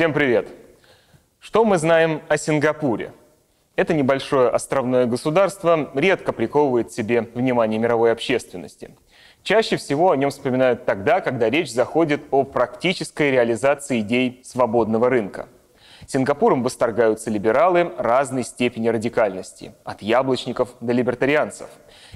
Всем привет! Что мы знаем о Сингапуре? Это небольшое островное государство редко приковывает себе внимание мировой общественности. Чаще всего о нем вспоминают тогда, когда речь заходит о практической реализации идей свободного рынка – Сингапуром восторгаются либералы разной степени радикальности, от яблочников до либертарианцев.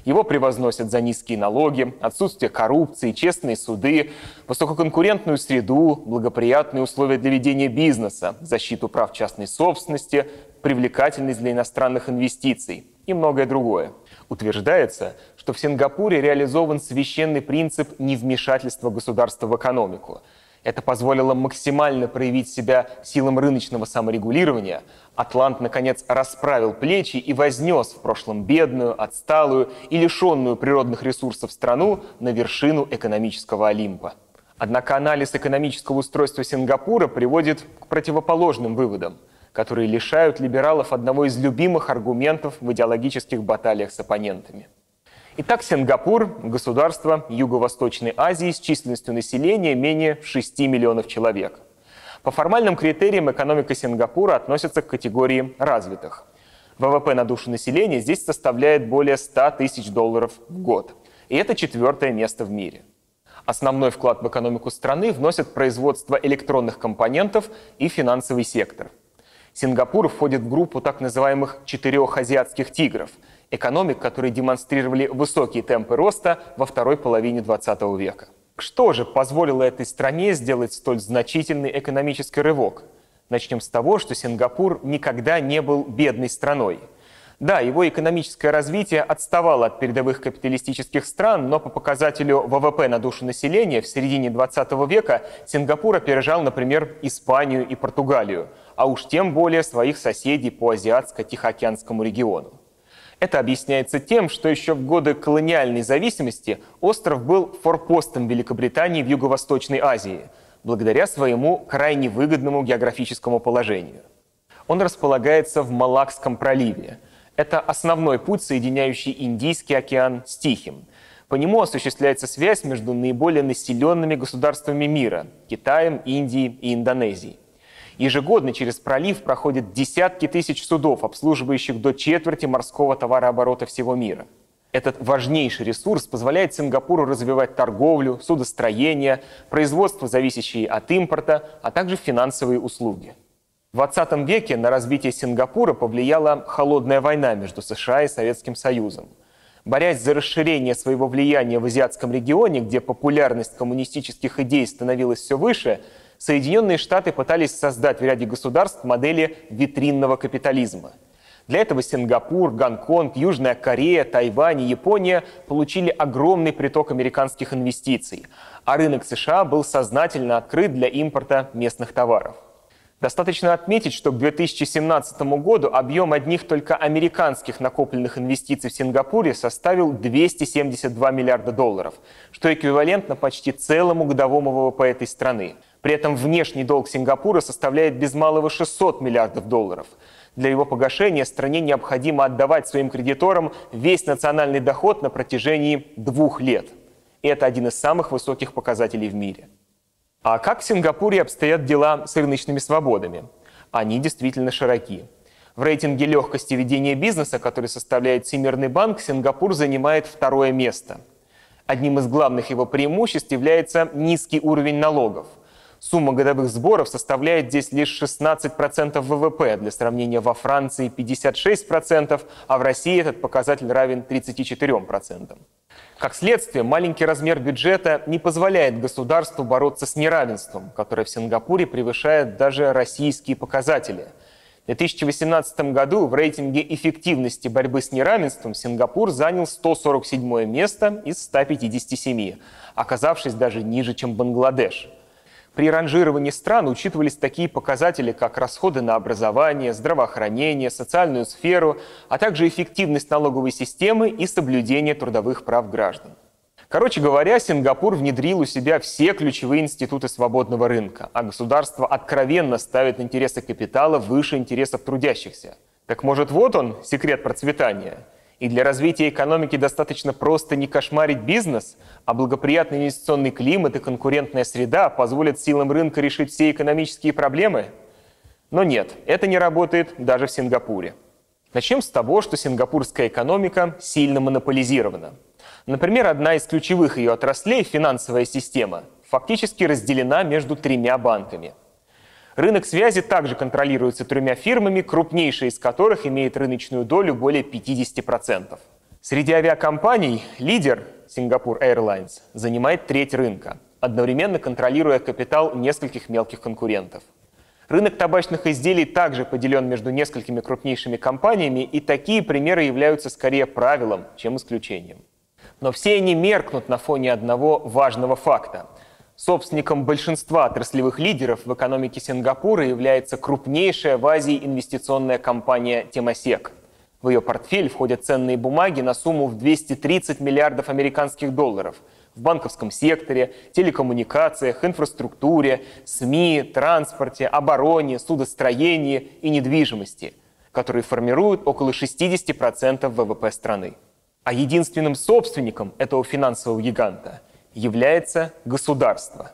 Его превозносят за низкие налоги, отсутствие коррупции, честные суды, высококонкурентную среду, благоприятные условия для ведения бизнеса, защиту прав частной собственности, привлекательность для иностранных инвестиций и многое другое. Утверждается, что в Сингапуре реализован священный принцип невмешательства государства в экономику – это позволило максимально проявить себя силам рыночного саморегулирования. Атлант, наконец, расправил плечи и вознес в прошлом бедную, отсталую и лишенную природных ресурсов страну на вершину экономического Олимпа. Однако анализ экономического устройства Сингапура приводит к противоположным выводам, которые лишают либералов одного из любимых аргументов в идеологических баталиях с оппонентами – Итак, Сингапур – государство Юго-Восточной Азии с численностью населения менее 6 миллионов человек. По формальным критериям экономика Сингапура относится к категории развитых. ВВП на душу населения здесь составляет более 100 тысяч долларов в год. И это четвертое место в мире. Основной вклад в экономику страны вносят производство электронных компонентов и финансовый сектор. Сингапур входит в группу так называемых четырех азиатских тигров – экономик, которые демонстрировали высокие темпы роста во второй половине 20 века. Что же позволило этой стране сделать столь значительный экономический рывок? Начнем с того, что Сингапур никогда не был бедной страной. Да, его экономическое развитие отставало от передовых капиталистических стран, но по показателю ВВП на душу населения в середине 20 века Сингапур опережал, например, Испанию и Португалию, а уж тем более своих соседей по Азиатско-Тихоокеанскому региону. Это объясняется тем, что еще в годы колониальной зависимости остров был форпостом Великобритании в Юго-Восточной Азии, благодаря своему крайне выгодному географическому положению. Он располагается в Малакском проливе. Это основной путь, соединяющий Индийский океан с Тихим. По нему осуществляется связь между наиболее населенными государствами мира – Китаем, Индией и Индонезией. Ежегодно через пролив проходят десятки тысяч судов, обслуживающих до четверти морского товарооборота всего мира. Этот важнейший ресурс позволяет Сингапуру развивать торговлю, судостроение, производство, зависящие от импорта, а также финансовые услуги. В 20 веке на развитие Сингапура повлияла холодная война между США и Советским Союзом. Борясь за расширение своего влияния в азиатском регионе, где популярность коммунистических идей становилась все выше, Соединенные Штаты пытались создать в ряде государств модели витринного капитализма. Для этого Сингапур, Гонконг, Южная Корея, Тайвань и Япония получили огромный приток американских инвестиций, а рынок США был сознательно открыт для импорта местных товаров. Достаточно отметить, что к 2017 году объем одних только американских накопленных инвестиций в Сингапуре составил 272 миллиарда долларов, что эквивалентно почти целому годовому ВВП этой страны. При этом внешний долг Сингапура составляет без малого 600 миллиардов долларов. Для его погашения стране необходимо отдавать своим кредиторам весь национальный доход на протяжении двух лет. И это один из самых высоких показателей в мире. А как в Сингапуре обстоят дела с рыночными свободами? Они действительно широки. В рейтинге легкости ведения бизнеса, который составляет Всемирный банк, Сингапур занимает второе место. Одним из главных его преимуществ является низкий уровень налогов – Сумма годовых сборов составляет здесь лишь 16% ВВП. Для сравнения, во Франции 56%, а в России этот показатель равен 34%. Как следствие, маленький размер бюджета не позволяет государству бороться с неравенством, которое в Сингапуре превышает даже российские показатели. В 2018 году в рейтинге эффективности борьбы с неравенством Сингапур занял 147 место из 157, оказавшись даже ниже, чем Бангладеш – при ранжировании стран учитывались такие показатели, как расходы на образование, здравоохранение, социальную сферу, а также эффективность налоговой системы и соблюдение трудовых прав граждан. Короче говоря, Сингапур внедрил у себя все ключевые институты свободного рынка, а государство откровенно ставит интересы капитала выше интересов трудящихся. Так может вот он, секрет процветания? И для развития экономики достаточно просто не кошмарить бизнес, а благоприятный инвестиционный климат и конкурентная среда позволят силам рынка решить все экономические проблемы? Но нет, это не работает даже в Сингапуре. Начнем с того, что сингапурская экономика сильно монополизирована. Например, одна из ключевых ее отраслей, финансовая система, фактически разделена между тремя банками. Рынок связи также контролируется тремя фирмами, крупнейшая из которых имеет рыночную долю более 50%. Среди авиакомпаний лидер Singapore Airlines занимает треть рынка, одновременно контролируя капитал нескольких мелких конкурентов. Рынок табачных изделий также поделен между несколькими крупнейшими компаниями, и такие примеры являются скорее правилом, чем исключением. Но все они меркнут на фоне одного важного факта. Собственником большинства отраслевых лидеров в экономике Сингапура является крупнейшая в Азии инвестиционная компания Temasek. В ее портфель входят ценные бумаги на сумму в 230 миллиардов американских долларов в банковском секторе, телекоммуникациях, инфраструктуре, СМИ, транспорте, обороне, судостроении и недвижимости, которые формируют около 60% ВВП страны. А единственным собственником этого финансового гиганта является государство.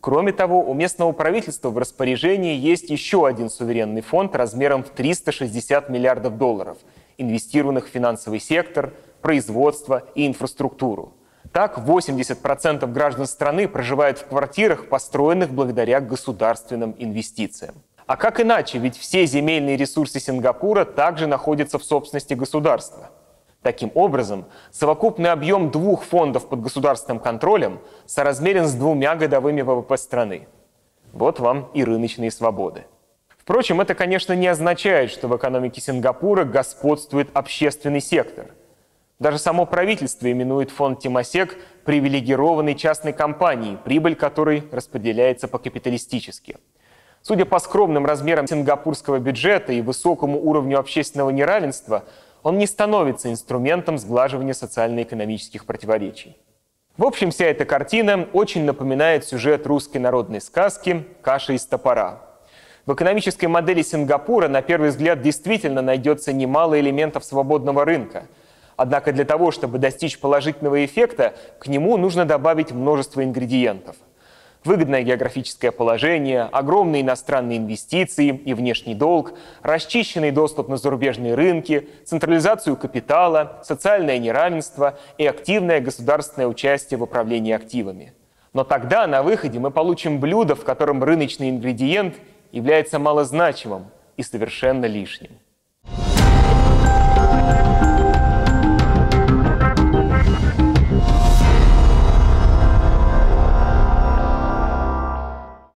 Кроме того, у местного правительства в распоряжении есть еще один суверенный фонд размером в 360 миллиардов долларов, инвестированных в финансовый сектор, производство и инфраструктуру. Так, 80% граждан страны проживают в квартирах, построенных благодаря государственным инвестициям. А как иначе, ведь все земельные ресурсы Сингапура также находятся в собственности государства – Таким образом, совокупный объем двух фондов под государственным контролем соразмерен с двумя годовыми ВВП страны. Вот вам и рыночные свободы. Впрочем, это, конечно, не означает, что в экономике Сингапура господствует общественный сектор. Даже само правительство именует фонд Тимосек привилегированной частной компанией, прибыль которой распределяется по-капиталистически. Судя по скромным размерам сингапурского бюджета и высокому уровню общественного неравенства – он не становится инструментом сглаживания социально-экономических противоречий. В общем, вся эта картина очень напоминает сюжет русской народной сказки «Каша из топора». В экономической модели Сингапура на первый взгляд действительно найдется немало элементов свободного рынка. Однако для того, чтобы достичь положительного эффекта, к нему нужно добавить множество ингредиентов – выгодное географическое положение, огромные иностранные инвестиции и внешний долг, расчищенный доступ на зарубежные рынки, централизацию капитала, социальное неравенство и активное государственное участие в управлении активами. Но тогда на выходе мы получим блюдо, в котором рыночный ингредиент является малозначимым и совершенно лишним.